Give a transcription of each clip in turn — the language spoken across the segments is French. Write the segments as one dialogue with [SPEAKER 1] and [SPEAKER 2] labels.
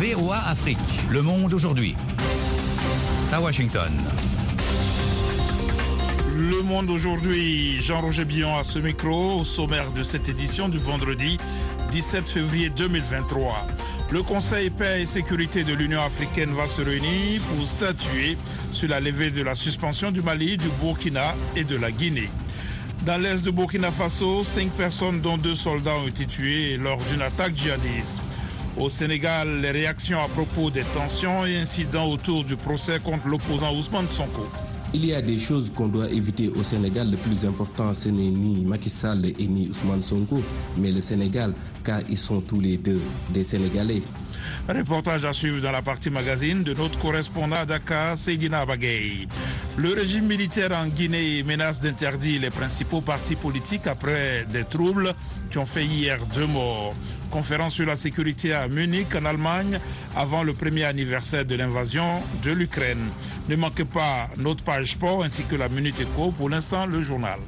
[SPEAKER 1] VOA Afrique, le monde aujourd'hui. À Washington.
[SPEAKER 2] Le monde aujourd'hui, Jean-Roger Billon à ce micro, au sommaire de cette édition du vendredi 17 février 2023. Le Conseil paix et sécurité de l'Union africaine va se réunir pour statuer sur la levée de la suspension du Mali, du Burkina et de la Guinée. Dans l'est de Burkina Faso, cinq personnes dont deux soldats ont été tués lors d'une attaque djihadiste. Au Sénégal, les réactions à propos des tensions et incidents autour du procès contre l'opposant Ousmane Sonko.
[SPEAKER 3] Il y a des choses qu'on doit éviter au Sénégal. Le plus important, ce n'est ni Macky et ni Ousmane Sonko, mais le Sénégal, car ils sont tous les deux des Sénégalais.
[SPEAKER 2] Reportage à suivre dans la partie magazine de notre correspondant à Dakar, Seydina Bagay. Le régime militaire en Guinée menace d'interdire les principaux partis politiques après des troubles qui ont fait hier deux morts. Conférence sur la sécurité à Munich, en Allemagne, avant le premier anniversaire de l'invasion de l'Ukraine. Ne manquez pas notre page sport ainsi que la Minute Éco. Pour l'instant, le journal.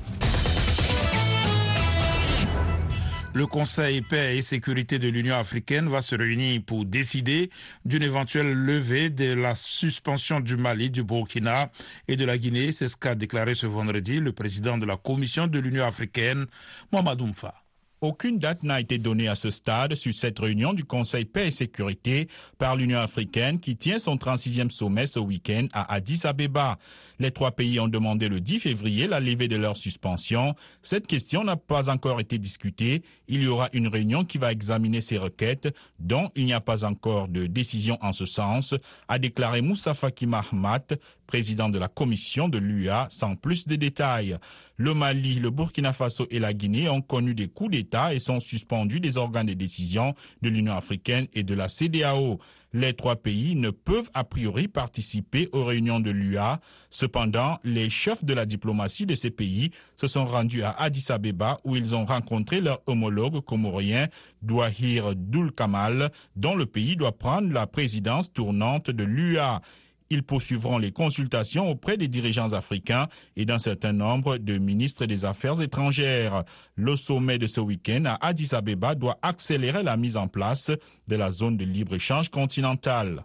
[SPEAKER 2] Le Conseil paix et sécurité de l'Union africaine va se réunir pour décider d'une éventuelle levée de la suspension du Mali, du Burkina et de la Guinée. C'est ce qu'a déclaré ce vendredi le président de la Commission de l'Union africaine, Mohamed Oumfa.
[SPEAKER 4] Aucune date n'a été donnée à ce stade sur cette réunion du Conseil paix et sécurité par l'Union africaine qui tient son 36e sommet ce week-end à Addis Abeba. Les trois pays ont demandé le 10 février la levée de leur suspension. Cette question n'a pas encore été discutée. Il y aura une réunion qui va examiner ces requêtes, dont il n'y a pas encore de décision en ce sens, a déclaré Moussa Faki Mahmat, président de la commission de l'UA, sans plus de détails. Le Mali, le Burkina Faso et la Guinée ont connu des coups d'État et sont suspendus des organes de décision de l'Union africaine et de la CDAO. Les trois pays ne peuvent a priori participer aux réunions de l'UA. Cependant, les chefs de la diplomatie de ces pays se sont rendus à Addis Abeba où ils ont rencontré leur homologue comorien Douahir Doul Kamal, dont le pays doit prendre la présidence tournante de l'UA. Ils poursuivront les consultations auprès des dirigeants africains et d'un certain nombre de ministres des Affaires étrangères. Le sommet de ce week-end à Addis Abeba doit accélérer la mise en place de la zone de libre-échange continentale.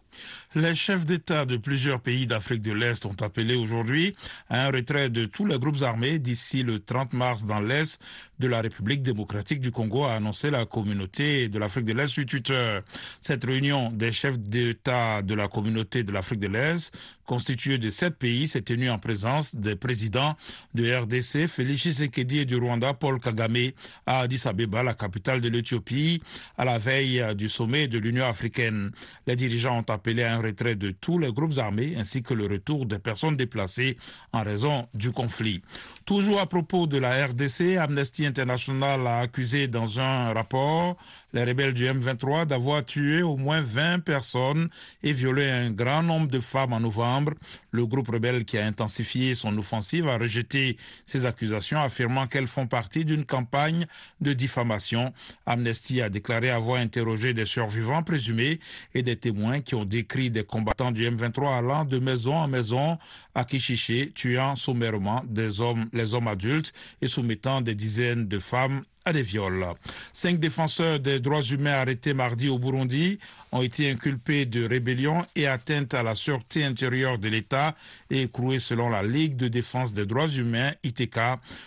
[SPEAKER 2] Les chefs d'État de plusieurs pays d'Afrique de l'Est ont appelé aujourd'hui à un retrait de tous les groupes armés d'ici le 30 mars dans l'Est de la République démocratique du Congo, a annoncé la communauté de l'Afrique de l'Est sur Twitter. Cette réunion des chefs d'État de la communauté de l'Afrique de l'Est, constituée de sept pays, s'est tenue en présence des présidents de RDC, Félix Tshisekedi et du Rwanda, Paul Kagame, à Addis Abeba, la capitale de l'Éthiopie, à la veille du sommet de l'Union africaine. Les dirigeants ont appelé à un retrait de tous les groupes armés ainsi que le retour des personnes déplacées en raison du conflit. Toujours à propos de la RDC, Amnesty International a accusé dans un rapport les rebelles du M23 d'avoir tué au moins 20 personnes et violé un grand nombre de femmes en novembre. Le groupe rebelle qui a intensifié son offensive a rejeté ces accusations, affirmant qu'elles font partie d'une campagne de diffamation. Amnesty a déclaré avoir interrogé des survivants présumés et des témoins qui ont décrit des combattants du M23 allant de maison en maison à Kishiché, tuant sommairement des hommes, les hommes adultes et soumettant des dizaines de femmes à des viols. Cinq défenseurs des droits humains arrêtés mardi au Burundi ont été inculpés de rébellion et atteinte à la sûreté intérieure de l'État et écroués selon la Ligue de défense des droits humains, ITK.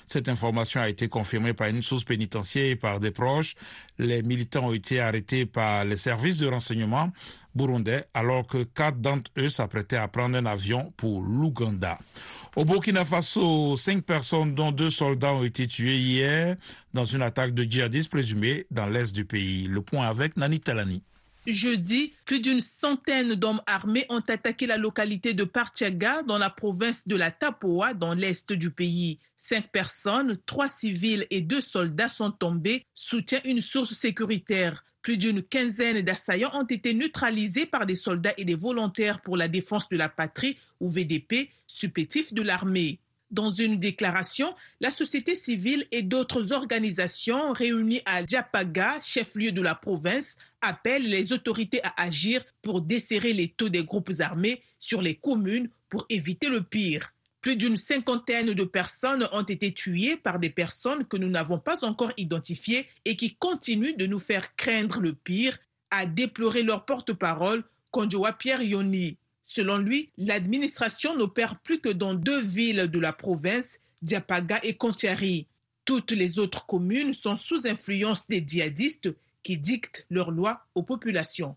[SPEAKER 2] Cette information a été confirmée par une source pénitentiaire et par des proches. Les militants ont été arrêtés par les services de renseignement burundais alors que quatre d'entre eux s'apprêtaient à prendre un avion pour l'Ouganda. Au Burkina Faso, cinq personnes dont deux soldats ont été tués hier dans une attaque de djihadistes présumés dans l'est du pays. Le point avec Nani Talani.
[SPEAKER 5] Jeudi, plus d'une centaine d'hommes armés ont attaqué la localité de Partiaga dans la province de la Tapoa dans l'est du pays. Cinq personnes, trois civils et deux soldats sont tombés, soutient une source sécuritaire. Plus d'une quinzaine d'assaillants ont été neutralisés par des soldats et des volontaires pour la défense de la patrie ou VDP, supplétif de l'armée. Dans une déclaration, la société civile et d'autres organisations réunies à Djapaga, chef-lieu de la province, appellent les autorités à agir pour desserrer les taux des groupes armés sur les communes pour éviter le pire. Plus d'une cinquantaine de personnes ont été tuées par des personnes que nous n'avons pas encore identifiées et qui continuent de nous faire craindre le pire, a déploré leur porte-parole, Konjoa Pierre Yoni. Selon lui, l'administration n'opère plus que dans deux villes de la province, Diapaga et Contiari. Toutes les autres communes sont sous influence des djihadistes qui dictent leurs lois aux populations.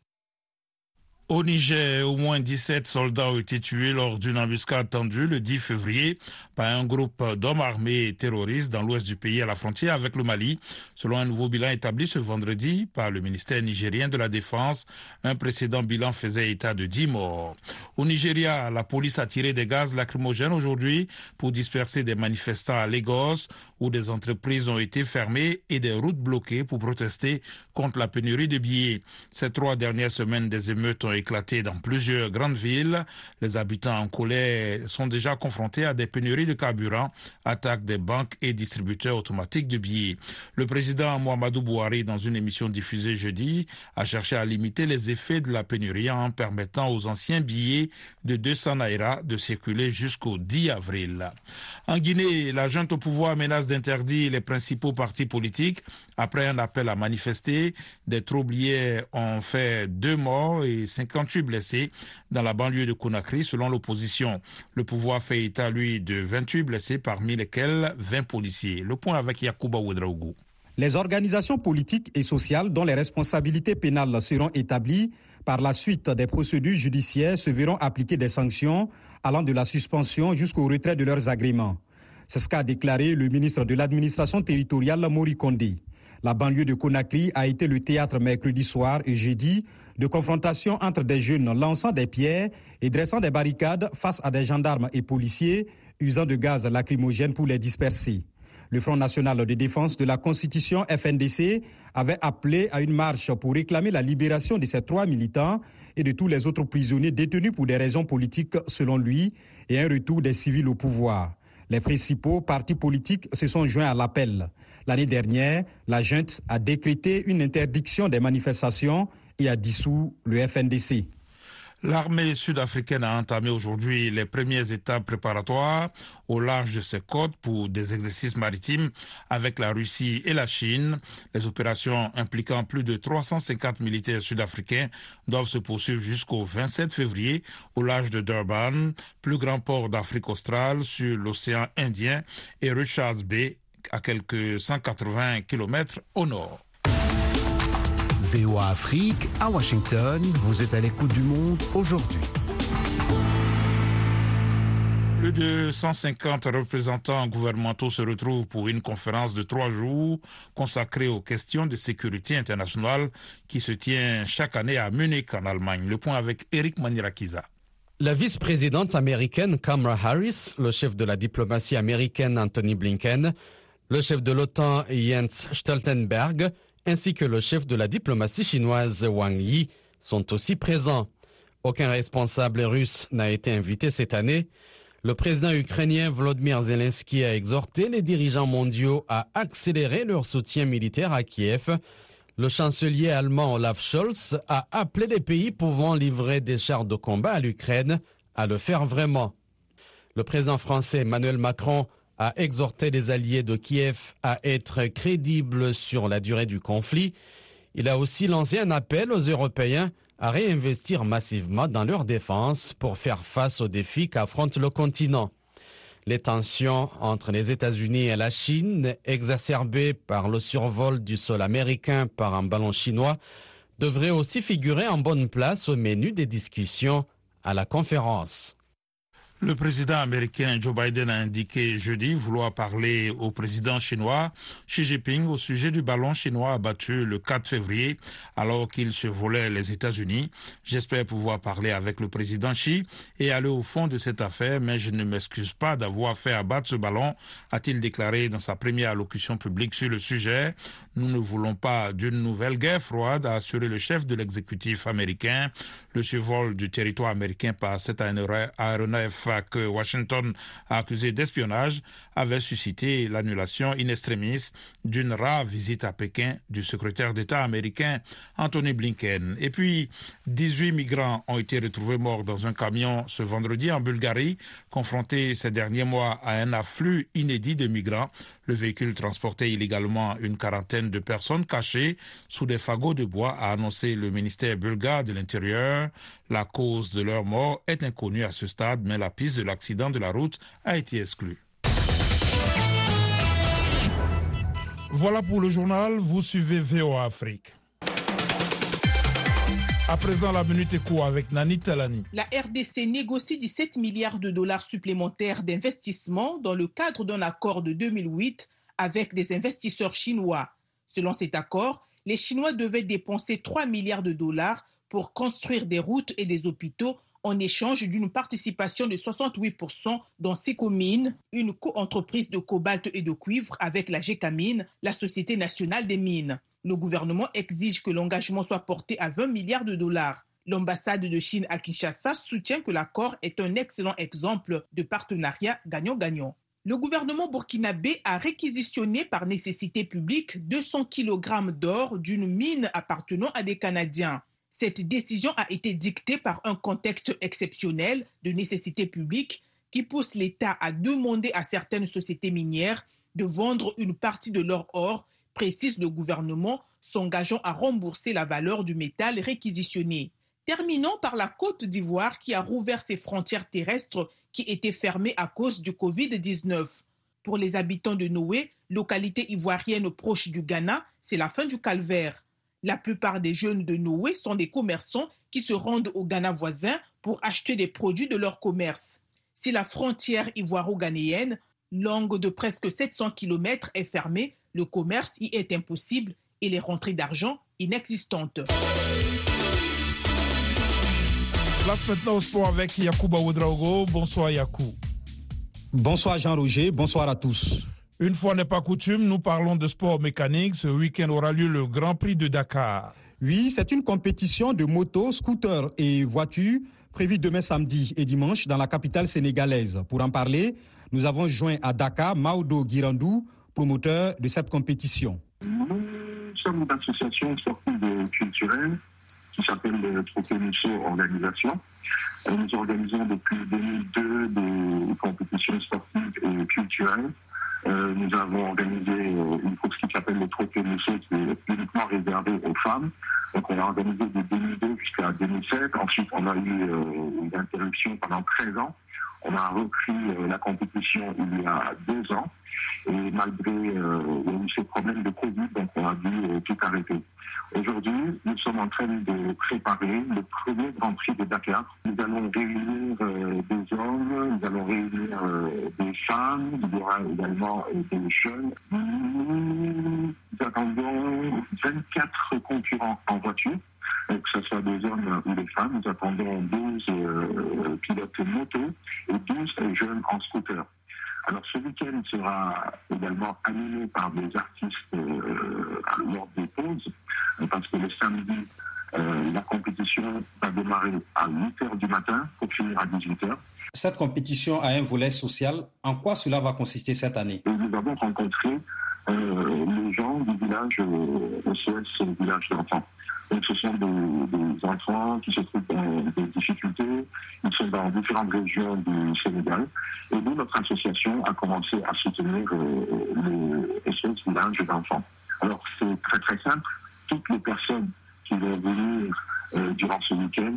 [SPEAKER 2] Au Niger, au moins 17 soldats ont été tués lors d'une embuscade tendue le 10 février par un groupe d'hommes armés terroristes dans l'ouest du pays à la frontière avec le Mali. Selon un nouveau bilan établi ce vendredi par le ministère nigérien de la Défense, un précédent bilan faisait état de 10 morts. Au Nigeria, la police a tiré des gaz lacrymogènes aujourd'hui pour disperser des manifestants à Lagos où des entreprises ont été fermées et des routes bloquées pour protester contre la pénurie de billets. Ces trois dernières semaines, des émeutes ont éclaté dans plusieurs grandes villes. Les habitants en colère sont déjà confrontés à des pénuries de carburant, attaques des banques et distributeurs automatiques de billets. Le président Mohamedou Bouhari, dans une émission diffusée jeudi, a cherché à limiter les effets de la pénurie en permettant aux anciens billets de 200 naira de circuler jusqu'au 10 avril. En Guinée, la junte au pouvoir menace d'interdire les principaux partis politiques après un appel à manifester. Des troubliers ont fait deux morts et 58 blessés dans la banlieue de Conakry, selon l'opposition. Le pouvoir fait état, lui, de 28 blessés, parmi lesquels 20 policiers. Le point avec Yacouba Ouedraougou.
[SPEAKER 6] Les organisations politiques et sociales dont les responsabilités pénales seront établies par la suite des procédures judiciaires se verront appliquer des sanctions allant de la suspension jusqu'au retrait de leurs agréments. C'est ce qu'a déclaré le ministre de l'administration territoriale Mori Kondi. La banlieue de Conakry a été le théâtre mercredi soir et jeudi de confrontations entre des jeunes lançant des pierres et dressant des barricades face à des gendarmes et policiers usant de gaz lacrymogène pour les disperser. Le Front national de défense de la Constitution FNDC avait appelé à une marche pour réclamer la libération de ces trois militants et de tous les autres prisonniers détenus pour des raisons politiques selon lui et un retour des civils au pouvoir. Les principaux partis politiques se sont joints à l'appel. L'année dernière, la junte a décrété une interdiction des manifestations et a dissous le FNDC.
[SPEAKER 2] L'armée sud-africaine a entamé aujourd'hui les premières étapes préparatoires au large de ses côtes pour des exercices maritimes avec la Russie et la Chine. Les opérations impliquant plus de 350 militaires sud-africains doivent se poursuivre jusqu'au 27 février au large de Durban, plus grand port d'Afrique australe sur l'océan Indien et Richards Bay à quelques 180 km au nord.
[SPEAKER 7] VOA Afrique, à Washington, vous êtes à l'écoute du monde aujourd'hui.
[SPEAKER 2] Plus de 150 représentants gouvernementaux se retrouvent pour une conférence de trois jours consacrée aux questions de sécurité internationale qui se tient chaque année à Munich en Allemagne. Le point avec Eric Manirakiza.
[SPEAKER 8] La vice-présidente américaine Kamala Harris, le chef de la diplomatie américaine Anthony Blinken, le chef de l'OTAN Jens Stoltenberg ainsi que le chef de la diplomatie chinoise Wang Yi sont aussi présents. Aucun responsable russe n'a été invité cette année. Le président ukrainien Volodymyr Zelensky a exhorté les dirigeants mondiaux à accélérer leur soutien militaire à Kiev. Le chancelier allemand Olaf Scholz a appelé les pays pouvant livrer des chars de combat à l'Ukraine à le faire vraiment. Le président français Emmanuel Macron a exhorté les alliés de Kiev à être crédibles sur la durée du conflit. Il a aussi lancé un appel aux Européens à réinvestir massivement dans leur défense pour faire face aux défis qu'affronte le continent. Les tensions entre les États-Unis et la Chine, exacerbées par le survol du sol américain par un ballon chinois, devraient aussi figurer en bonne place au menu des discussions à la conférence.
[SPEAKER 2] Le président américain Joe Biden a indiqué jeudi vouloir parler au président chinois Xi Jinping au sujet du ballon chinois abattu le 4 février alors qu'il se volait les États-Unis. J'espère pouvoir parler avec le président Xi et aller au fond de cette affaire, mais je ne m'excuse pas d'avoir fait abattre ce ballon, a-t-il déclaré dans sa première allocution publique sur le sujet. Nous ne voulons pas d'une nouvelle guerre froide, a assuré le chef de l'exécutif américain. Le survol du territoire américain par cet aéronef Que Washington a accusé d'espionnage avait suscité l'annulation in extremis d'une rare visite à Pékin du secrétaire d'État américain Anthony Blinken. Et puis, 18 migrants ont été retrouvés morts dans un camion ce vendredi en Bulgarie, confrontés ces derniers mois à un afflux inédit de migrants. Le véhicule transportait illégalement une quarantaine de personnes cachées sous des fagots de bois, a annoncé le ministère bulgare de l'Intérieur. La cause de leur mort est inconnue à ce stade, mais la piste de l'accident de la route a été exclue.
[SPEAKER 9] Voilà pour le journal, vous suivez VOA Afrique. À présent, la minute éco avec Nani Talani.
[SPEAKER 5] La RDC négocie 17 milliards de dollars supplémentaires d'investissement dans le cadre d'un accord de 2008 avec des investisseurs chinois. Selon cet accord, les Chinois devaient dépenser 3 milliards de dollars pour construire des routes et des hôpitaux en échange d'une participation de 68% dans ces communes, une co-entreprise de cobalt et de cuivre avec la GECAMINE, la Société nationale des mines. Le gouvernement exige que l'engagement soit porté à 20 milliards de dollars. L'ambassade de Chine à Kinshasa soutient que l'accord est un excellent exemple de partenariat gagnant-gagnant. Le gouvernement burkinabé a réquisitionné par nécessité publique 200 kg d'or d'une mine appartenant à des Canadiens. Cette décision a été dictée par un contexte exceptionnel de nécessité publique qui pousse l'État à demander à certaines sociétés minières de vendre une partie de leur or, précise le gouvernement, s'engageant à rembourser la valeur du métal réquisitionné. Terminons par la Côte d'Ivoire qui a rouvert ses frontières terrestres qui étaient fermées à cause du Covid-19. Pour les habitants de Noé, localité ivoirienne proche du Ghana, c'est la fin du calvaire. La plupart des jeunes de Noé sont des commerçants qui se rendent au Ghana voisin pour acheter des produits de leur commerce. Si la frontière ivoiro-ghanéenne, longue de presque 700 km, est fermée, le commerce y est impossible et les rentrées d'argent inexistantes.
[SPEAKER 9] Place maintenant au sport avec Yacouba Ouedraogo. Bonsoir Yakou.
[SPEAKER 6] Bonsoir Jean-Roger, bonsoir à tous.
[SPEAKER 9] Une fois n'est pas coutume, nous parlons de sport mécanique. Ce week-end aura lieu le Grand Prix de Dakar.
[SPEAKER 6] Oui, c'est une compétition de motos, scooters et voitures prévue demain samedi et dimanche dans la capitale sénégalaise. Pour en parler, nous avons joint à Dakar Maudo Girandou, promoteur de cette compétition.
[SPEAKER 10] Nous sommes une association sportive culturelle qui s'appelle le Trophée Organisation. Nous organisons depuis 2002 des compétitions sportives et culturelles. Euh, nous avons organisé euh, une course qui s'appelle le Trophée Mousseau, qui est uniquement réservée aux femmes. Donc on a organisé de 2002 jusqu'à 2007. Ensuite, on a eu euh, une interruption pendant 13 ans. On a repris la compétition il y a deux ans. Et malgré euh, ces problèmes de Covid, donc on a dû tout arrêter. Aujourd'hui, nous sommes en train de préparer le premier Grand Prix de Dakar. Nous allons réunir euh, des hommes, nous allons réunir euh, des femmes, il y aura également euh, des jeunes. Nous attendons 24 concurrents en voiture que ce soit des hommes ou des femmes. Nous attendons 12 pilotes moto et 12 jeunes en scooter. Alors ce week-end sera également animé par des artistes euh, lors des pauses, parce que le samedi, euh, la compétition va démarrer à 8h du matin pour finir à 18h.
[SPEAKER 6] Cette compétition a un volet social. En quoi cela va consister cette année?
[SPEAKER 10] Nous avons rencontré euh, les gens du village SOS, le village d'enfants. Donc, ce sont des, enfants qui se trouvent dans des difficultés. Ils sont dans différentes régions du Sénégal. Et nous, notre association a commencé à soutenir euh, le SOS d'enfants. Alors, c'est très très simple. Toutes les personnes qui vont venir euh, durant ce week-end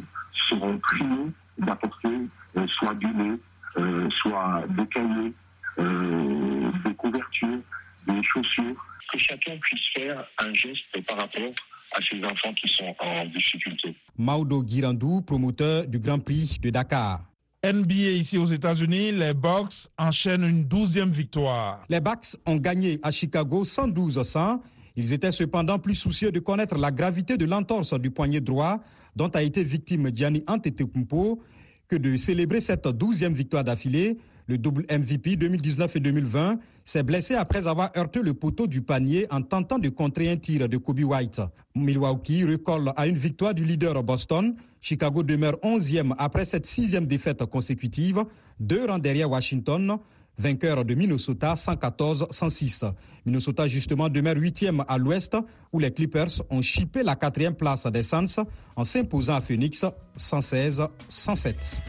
[SPEAKER 10] seront priées d'apporter euh, soit du lait, soit des cahiers, des couvertures, des chaussures. Que chacun puisse faire un geste par rapport à ces enfants qui sont en difficulté.
[SPEAKER 6] Maudo Girandou, promoteur du Grand Prix de Dakar.
[SPEAKER 9] NBA ici aux États-Unis, les Bucks enchaînent une douzième victoire.
[SPEAKER 6] Les Bucks ont gagné à Chicago 112-100. Ils étaient cependant plus soucieux de connaître la gravité de l'entorse du poignet droit dont a été victime Gianni Antetokounmpo que de célébrer cette douzième victoire d'affilée Le double MVP 2019 et 2020 s'est blessé après avoir heurté le poteau du panier en tentant de contrer un tir de Kobe White. Milwaukee recolle à une victoire du leader Boston. Chicago demeure 11e après cette sixième défaite consécutive, deux rangs derrière Washington, vainqueur de Minnesota 114-106. Minnesota justement demeure huitième à l'ouest où les Clippers ont chippé la quatrième place des Suns en s'imposant à Phoenix 116-107.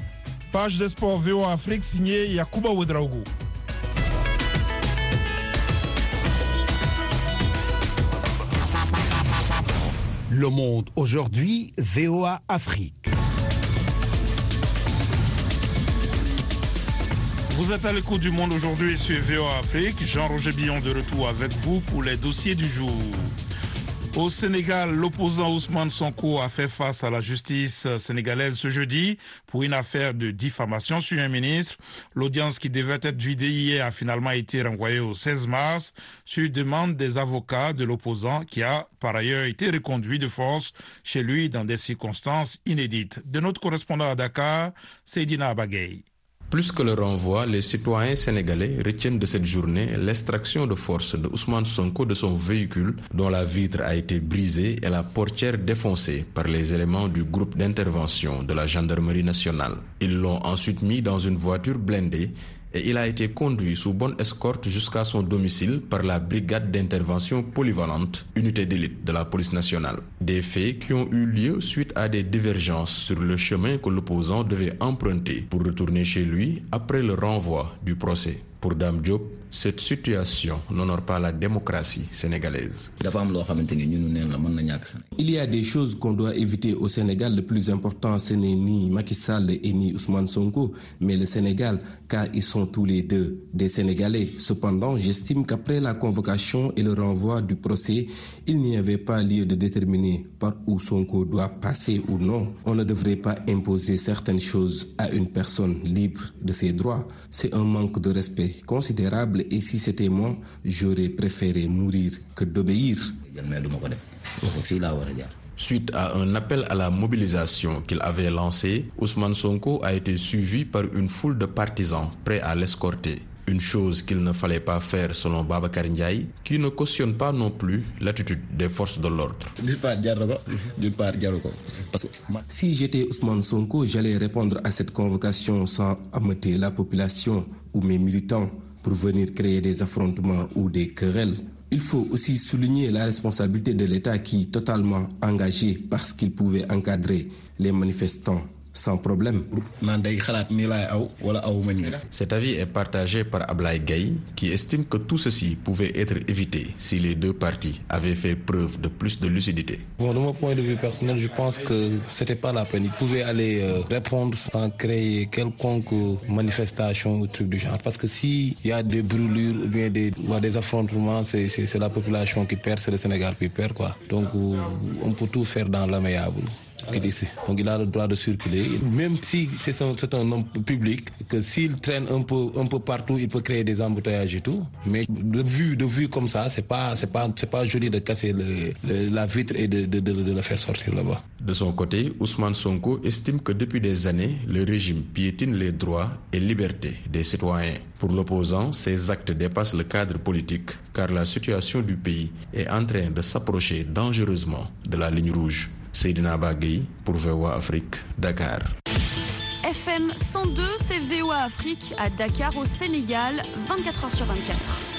[SPEAKER 9] Page des sports VO Afrique signée Yakuba Ouedraogo.
[SPEAKER 7] Le monde aujourd'hui, VOA Afrique.
[SPEAKER 2] Vous êtes à l'écoute du monde aujourd'hui sur VOA Afrique. Jean-Roger Billon de retour avec vous pour les dossiers du jour. Au Sénégal, l'opposant Ousmane Sonko a fait face à la justice sénégalaise ce jeudi pour une affaire de diffamation sur un ministre. L'audience qui devait être vidée hier a finalement été renvoyée au 16 mars sur demande des avocats de l'opposant qui a par ailleurs été reconduit de force chez lui dans des circonstances inédites. De notre correspondant à Dakar, Seydina Abagay.
[SPEAKER 3] Plus que le renvoi, les citoyens sénégalais retiennent de cette journée l'extraction de force de Ousmane Sonko de son véhicule dont la vitre a été brisée et la portière défoncée par les éléments du groupe d'intervention de la gendarmerie nationale. Ils l'ont ensuite mis dans une voiture blindée il a été conduit sous bonne escorte jusqu'à son domicile par la brigade d'intervention polyvalente, unité d'élite de la police nationale. Des faits qui ont eu lieu suite à des divergences sur le chemin que l'opposant devait emprunter pour retourner chez lui après le renvoi du procès. Pour Dame Diop, cette situation n'honore pas la démocratie sénégalaise.
[SPEAKER 11] Il y a des choses qu'on doit éviter au Sénégal. Le plus important, ce n'est ni Macky Sall et ni Ousmane Sonko, mais le Sénégal, car ils sont tous les deux des Sénégalais. Cependant, j'estime qu'après la convocation et le renvoi du procès, il n'y avait pas lieu de déterminer par où Sonko doit passer ou non. On ne devrait pas imposer certaines choses à une personne libre de ses droits. C'est un manque de respect considérable et si c'était moi, j'aurais préféré mourir que d'obéir.
[SPEAKER 3] Suite à un appel à la mobilisation qu'il avait lancé, Ousmane Sonko a été suivi par une foule de partisans prêts à l'escorter. Une chose qu'il ne fallait pas faire selon Babacar Ndiaye, qui ne cautionne pas non plus l'attitude des forces de l'ordre.
[SPEAKER 11] Si j'étais Ousmane Sonko, j'allais répondre à cette convocation sans ameuter la population ou mes militants pour venir créer des affrontements ou des querelles. Il faut aussi souligner la responsabilité de l'État qui est totalement engagé parce qu'il pouvait encadrer les manifestants sans problème.
[SPEAKER 3] Cet avis est partagé par Ablaï Gay, qui estime que tout ceci pouvait être évité si les deux parties avaient fait preuve de plus de lucidité.
[SPEAKER 12] Bon, de mon point de vue personnel, je pense que c'était pas la peine. Ils pouvaient aller euh, répondre sans créer quelconque manifestation ou truc du genre. Parce que s'il y a des brûlures ou bien des, des affrontements, c'est la population qui perd, c'est le Sénégal qui perd. Quoi. Donc, on peut tout faire dans l'amiable. Donc il a le droit de circuler. Même si c'est un, homme public, que s'il traîne un peu, un peu partout, il peut créer des embouteillages et tout. Mais de vue, de vue comme ça, c'est pas, c'est pas, c'est pas joli de casser le, la vitre et de, de le faire sortir là-bas.
[SPEAKER 3] De son côté, Ousmane Sonko estime que depuis des années, le régime piétine les droits et libertés des citoyens. Pour l'opposant, ces actes dépassent le cadre politique car la situation du pays est en train de s'approcher dangereusement de la ligne rouge. Seydina Bagui pour VOA Afrique, Dakar.
[SPEAKER 13] FM 102, c'est VOA Afrique à Dakar au Sénégal, 24h sur 24.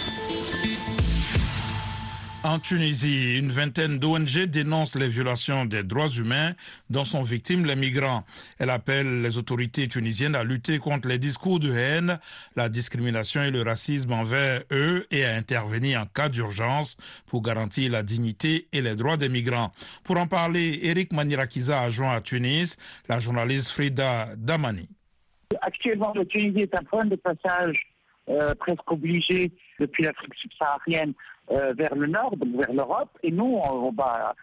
[SPEAKER 2] En Tunisie, une vingtaine d'ONG dénoncent les violations des droits humains dont sont victimes les migrants. Elle appelle les autorités tunisiennes à lutter contre les discours de haine, la discrimination et le racisme envers eux et à intervenir en cas d'urgence pour garantir la dignité et les droits des migrants. Pour en parler, Eric Manirakiza a joint à Tunis la journaliste Frida Damani.
[SPEAKER 14] Actuellement, la Tunisie est un point de passage euh, presque obligé depuis l'Afrique subsaharienne euh, vers le nord, donc vers l'Europe, et nous, on, va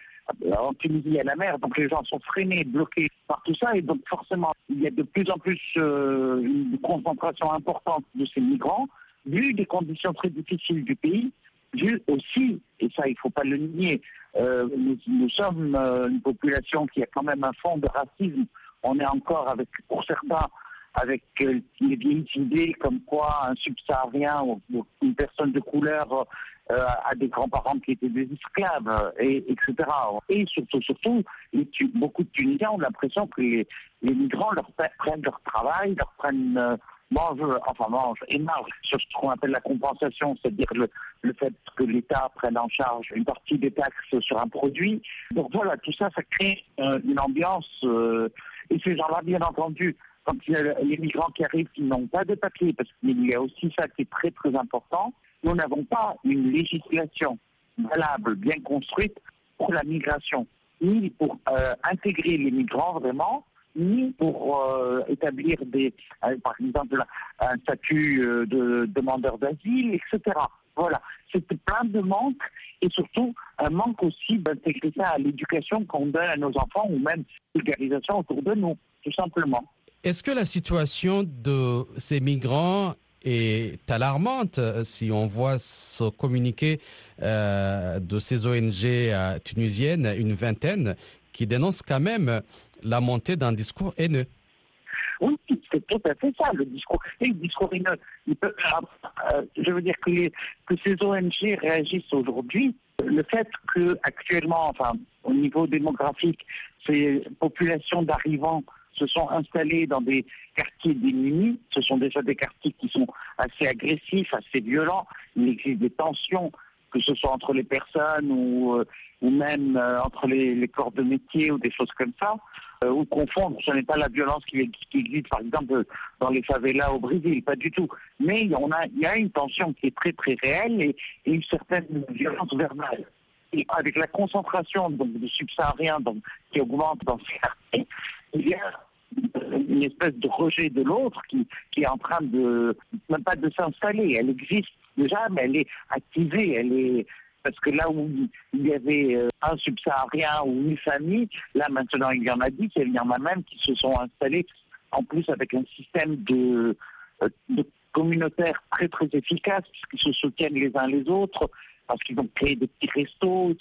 [SPEAKER 14] en Tunisie à la mer, donc les gens sont freinés, bloqués par tout ça, et donc forcément, il y a de plus en plus euh, une concentration importante de ces migrants, vu des conditions très difficiles du pays, vu aussi, et ça il ne faut pas le nier, euh, nous, nous, sommes une population qui a quand même un fond de racisme, on est encore avec, pour certains, avec les vieilles idées comme quoi un subsaharien ou une personne de couleur a des grands-parents qui étaient des esclaves, et, etc. Et surtout, surtout, beaucoup de Tunisiens ont l'impression que les, migrants leur prennent leur travail, leur prennent mange, enfin mange et marge sur ce qu'on appelle la compensation, c'est-à-dire le, le, fait que l'État prenne en charge une partie des taxes sur un produit. Donc voilà, tout ça, ça crée euh, une ambiance. Euh, et ces gens-là, bien entendu, quand il y a les migrants qui arrivent qui n'ont pas de papier, parce qu'il y a aussi ça qui est très très important, nous n'avons pas une législation valable, bien construite pour la migration, ni pour euh, intégrer les migrants vraiment, ni pour euh, établir des, euh, par exemple un statut de demandeur d'asile, etc. Voilà, c'est plein de manques et surtout un manque aussi d'intégrer ça à l'éducation qu'on donne à nos enfants ou même vulgarisation autour de nous, tout simplement.
[SPEAKER 8] Est-ce que la situation de ces migrants est alarmante si on voit ce communiqué de ces ONG tunisiennes, une vingtaine, qui dénoncent quand même la montée d'un discours haineux?
[SPEAKER 14] Oui, c'est tout à fait ça, le discours. Le discours haineux, euh, je veux dire que, que ces ONG réagissent aujourd'hui. Le fait que actuellement, enfin, au niveau démographique, ces populations d'arrivants se sont installées dans des quartiers démunis. Ce sont déjà des quartiers qui sont assez agressifs, assez violents. Il existe des tensions, que ce soit entre les personnes ou, euh, ou même euh, entre les, corps de métier ou des choses comme ça. Euh, ou confondre. Ce n'est pas la violence qui, existe, par exemple, dans les favelas au Brésil, pas du tout. Mais y, a, il y a une tension qui est très très réelle et, une certaine violence verbale. Et avec la concentration de subsahariens qui augmente dans ces quartiers, il y a une espèce de rejet de l'autre qui, est en train de, même pas de s'installer. Elle existe déjà, mais elle est activée, elle est, parce que là où il y avait euh, un subsaharien ou une famille, là maintenant il y en a dix, il y en a même qui se sont installés en plus avec un système de, euh, de communautaire très très efficace, puisqu'ils se soutiennent les uns les autres, parce qu'ils ont créé des petits restos,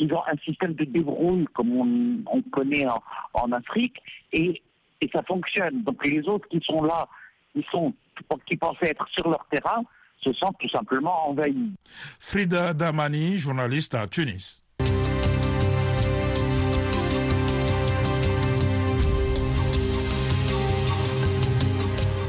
[SPEAKER 14] ils ont un système de débrouille comme on, on connaît en, Afrique, et, ça fonctionne. Donc les autres qui sont là, sont, qui pensaient être sur leur terrain, se sentent tout simplement envahis.
[SPEAKER 2] Frida Damani, journaliste à Tunis.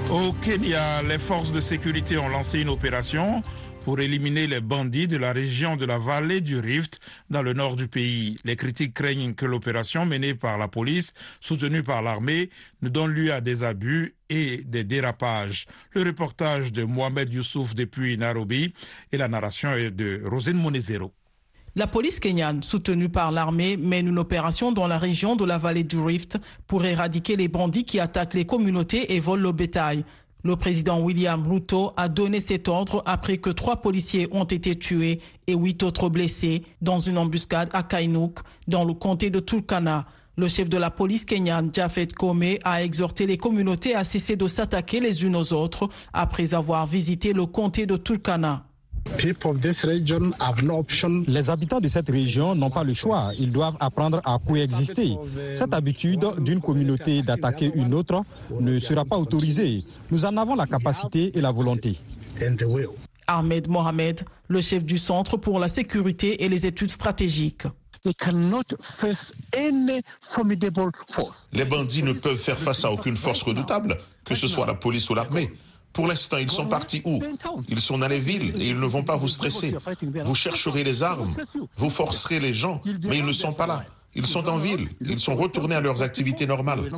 [SPEAKER 2] Au Kenya, les forces de sécurité ont lancé une opération pour éliminer les bandits de la région de la vallée du Rift dans le nord du pays. Les critiques craignent que l'opération menée par la police, soutenue par l'armée, ne donne lieu à des abus et des dérapages. Le reportage de Mohamed Youssouf depuis Nairobi et la narration de Rosine Monezero.
[SPEAKER 15] La police kenyane, soutenue par l'armée, mène une opération dans la région de la vallée du Rift pour éradiquer les bandits qui attaquent les communautés et volent le bétail. Le président William Ruto a donné cet ordre après que trois policiers ont été tués et huit autres blessés dans une embuscade à Kainouk, dans le comté de Turkana. Le chef de la police kenyane, Jafet Kome, a exhorté les communautés à cesser de s'attaquer les unes aux autres après avoir visité le comté de Turkana.
[SPEAKER 6] Les habitants de cette région n'ont pas le choix. Ils doivent apprendre à coexister. Cette habitude d'une communauté d'attaquer une autre ne sera pas autorisée. Nous en avons la capacité et la volonté.
[SPEAKER 15] Ahmed Mohamed, le chef du Centre pour la sécurité et les études stratégiques.
[SPEAKER 16] Les bandits ne peuvent faire face à aucune force redoutable, que ce soit la police ou l'armée. Pour l'instant, ils sont partis où? Ils sont dans les villes et ils ne vont pas vous stresser. Vous chercherez les armes, vous forcerez les gens, mais ils ne sont pas là. Ils sont en ville, ils sont retournés à leurs activités normales.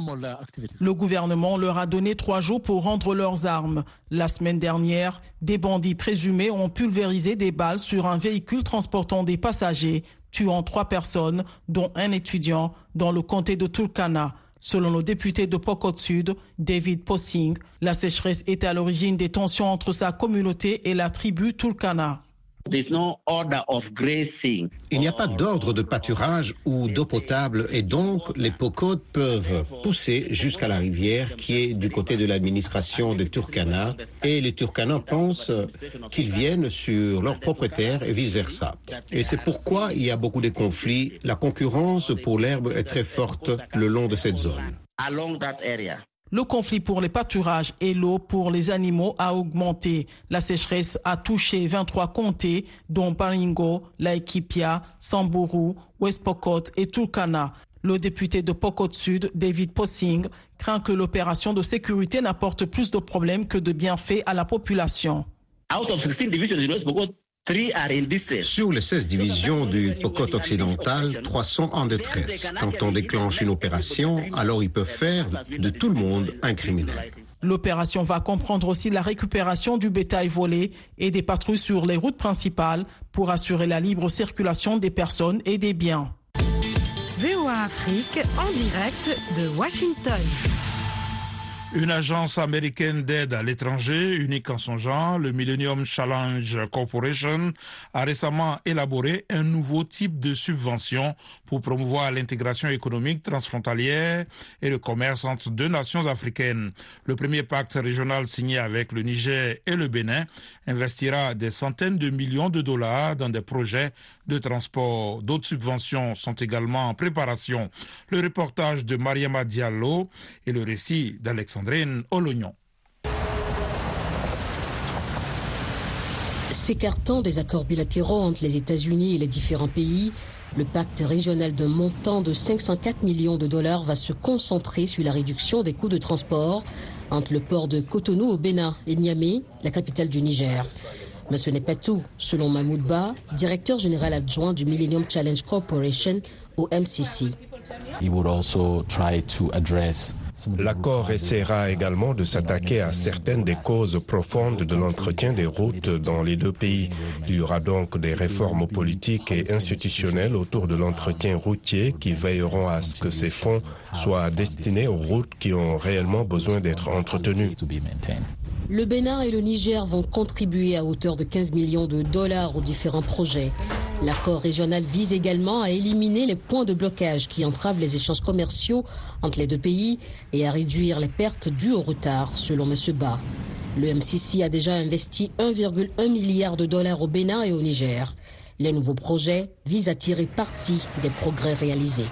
[SPEAKER 15] Le gouvernement leur a donné trois jours pour rendre leurs armes. La semaine dernière, des bandits présumés ont pulvérisé des balles sur un véhicule transportant des passagers, tuant trois personnes, dont un étudiant, dans le comté de Turkana. Selon le député de Pokot Sud, David Possing, la sécheresse est à l'origine des tensions entre sa communauté et la tribu Turkana.
[SPEAKER 17] Il n'y a pas d'ordre de pâturage ou d'eau potable et donc les Pokot peuvent pousser jusqu'à la rivière qui est du côté de l'administration de Turkana et les Turkana pensent qu'ils viennent sur leur propre terre et vice-versa. Et c'est pourquoi il y a beaucoup de conflits. La concurrence pour l'herbe est très forte le long de cette zone.
[SPEAKER 15] Le conflit pour les pâturages et l'eau pour les animaux a augmenté. La sécheresse a touché 23 comtés, dont Baringo, Laikipia, Samburu, West Pokot et Turkana. Le député de Pokot Sud, David Possing, craint que l'opération de sécurité n'apporte plus de problèmes que de bienfaits à la population.
[SPEAKER 17] Sur les 16 divisions du Pokot occidental, 3 sont en détresse. Quand on déclenche une opération, alors ils peuvent faire de tout le monde un criminel.
[SPEAKER 15] L'opération va comprendre aussi la récupération du bétail volé et des patrouilles sur les routes principales pour assurer la libre circulation des personnes et des biens.
[SPEAKER 18] VOA Afrique en direct de Washington.
[SPEAKER 2] Une agence américaine d'aide à l'étranger, unique en son genre, le Millennium Challenge Corporation, a récemment élaboré un nouveau type de subvention pour promouvoir l'intégration économique transfrontalière et le commerce entre deux nations africaines. Le premier pacte régional signé avec le Niger et le Bénin investira des centaines de millions de dollars dans des projets de transport. D'autres subventions sont également en préparation. Le reportage de Mariama Diallo et le récit d'Alexandre
[SPEAKER 19] S'écartant des accords bilatéraux entre les États-Unis et les différents pays, le pacte régional d'un montant de 504 millions de dollars va se concentrer sur la réduction des coûts de transport entre le port de Cotonou au Bénin et Niamey, la capitale du Niger. Mais ce n'est pas tout, selon Mahmoud Ba, directeur général adjoint du Millennium Challenge Corporation au MCC.
[SPEAKER 20] L'accord essaiera également de s'attaquer à certaines des causes profondes de l'entretien des routes dans les deux pays. Il y aura donc des réformes politiques et institutionnelles autour de l'entretien routier qui veilleront à ce que ces fonds soient destinés aux routes qui ont réellement besoin d'être entretenues.
[SPEAKER 19] Le Bénin et le Niger vont contribuer à hauteur de 15 millions de dollars aux différents projets. L'accord régional vise également à éliminer les points de blocage qui entravent les échanges commerciaux entre les deux pays et à réduire les pertes dues au retard, selon M. Ba. Le MCC a déjà investi 1,1 milliard de dollars au Bénin et au Niger. Les nouveaux projets visent à tirer parti des progrès réalisés.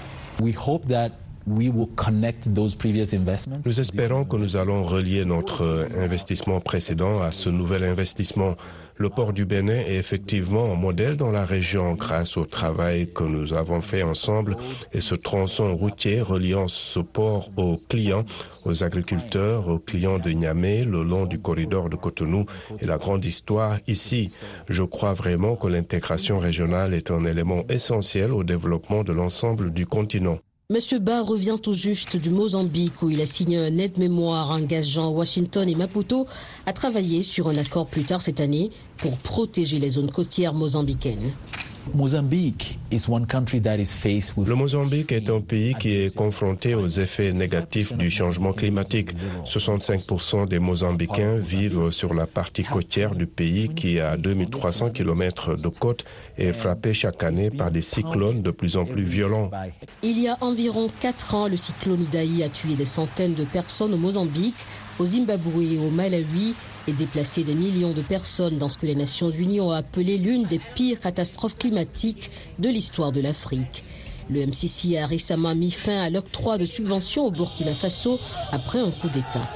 [SPEAKER 20] Nous espérons que nous allons relier notre investissement précédent à ce nouvel investissement. Le port du Bénin est effectivement un modèle dans la région grâce au travail que nous avons fait ensemble et ce tronçon routier reliant ce port aux clients, aux agriculteurs, aux clients de Niamey le long du corridor de Cotonou et la grande histoire ici. Je crois vraiment que l'intégration régionale est un élément essentiel au développement de l'ensemble du continent.
[SPEAKER 19] Monsieur Ba revient tout juste du Mozambique où il a signé un aide-mémoire engageant Washington et Maputo à travailler sur un accord plus tard cette année pour protéger les zones côtières mozambicaines.
[SPEAKER 20] Le Mozambique est un pays qui est confronté aux effets négatifs du changement climatique. 65% des Mozambicains vivent sur la partie côtière du pays qui a 2300 km de côte et est frappé chaque année par des cyclones de plus en plus violents.
[SPEAKER 19] Il y a environ 4 ans, le cyclone Idaï a tué des centaines de personnes au Mozambique, au Zimbabwe et au Malawi et déplacé des millions de personnes dans ce que les Nations Unies ont appelé l'une des pires catastrophes climatiques de l'histoire de l'Afrique. Le MCC a récemment mis fin à l'octroi de subventions au Burkina Faso après un coup d'État.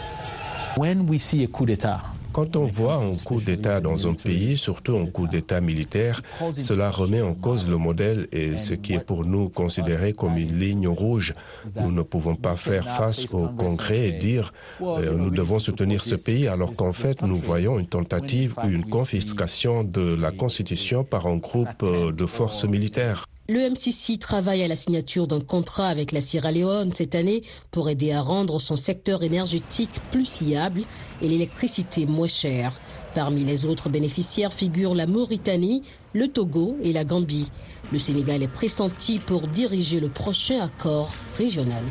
[SPEAKER 20] Quand on voit un coup d'État dans un pays, surtout un coup d'État militaire, cela remet en cause le modèle et ce qui est pour nous considéré comme une ligne rouge. Nous ne pouvons pas faire face au Congrès et dire euh, nous devons soutenir ce pays alors qu'en fait nous voyons une tentative ou une confiscation de la Constitution par un groupe euh, de forces militaires.
[SPEAKER 19] Le MCC travaille à la signature d'un contrat avec la Sierra Leone cette année pour aider à rendre son secteur énergétique plus fiable et l'électricité moins chère. Parmi les autres bénéficiaires figurent la Mauritanie, le Togo et la Gambie. Le Sénégal est pressenti pour diriger le prochain accord régional.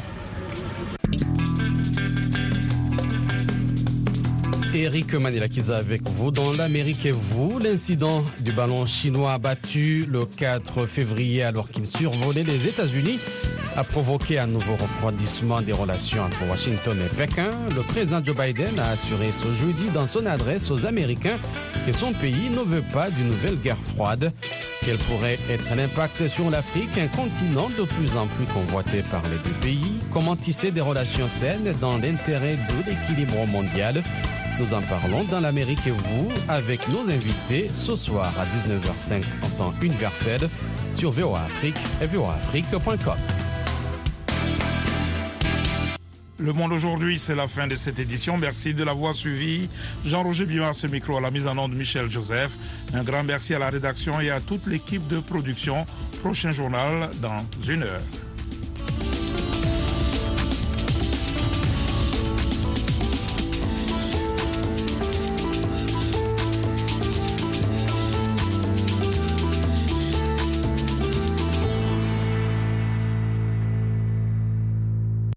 [SPEAKER 8] Eric Manilakiza avec vous. Dans l'Amérique et vous, l'incident du ballon chinois abattu le 4 février alors qu'il survolait les États-Unis a provoqué un nouveau refroidissement des relations entre Washington et Pékin. Le président Joe Biden a assuré ce jeudi dans son adresse aux Américains que son pays ne veut pas d'une nouvelle guerre froide. Quel pourrait être l'impact sur l'Afrique, un continent de plus en plus convoité par les deux pays Comment tisser des relations saines dans l'intérêt de l'équilibre mondial nous en parlons dans l'Amérique et vous avec nos invités ce soir à 19h05 en temps universel sur VOA Afrique et voaafrique.com.
[SPEAKER 2] Le Monde aujourd'hui, c'est la fin de cette édition. Merci de l'avoir suivi. Jean-Roger à ce micro, à la mise en onde Michel Joseph. Un grand merci à la rédaction et à toute l'équipe de production. Prochain journal dans une heure.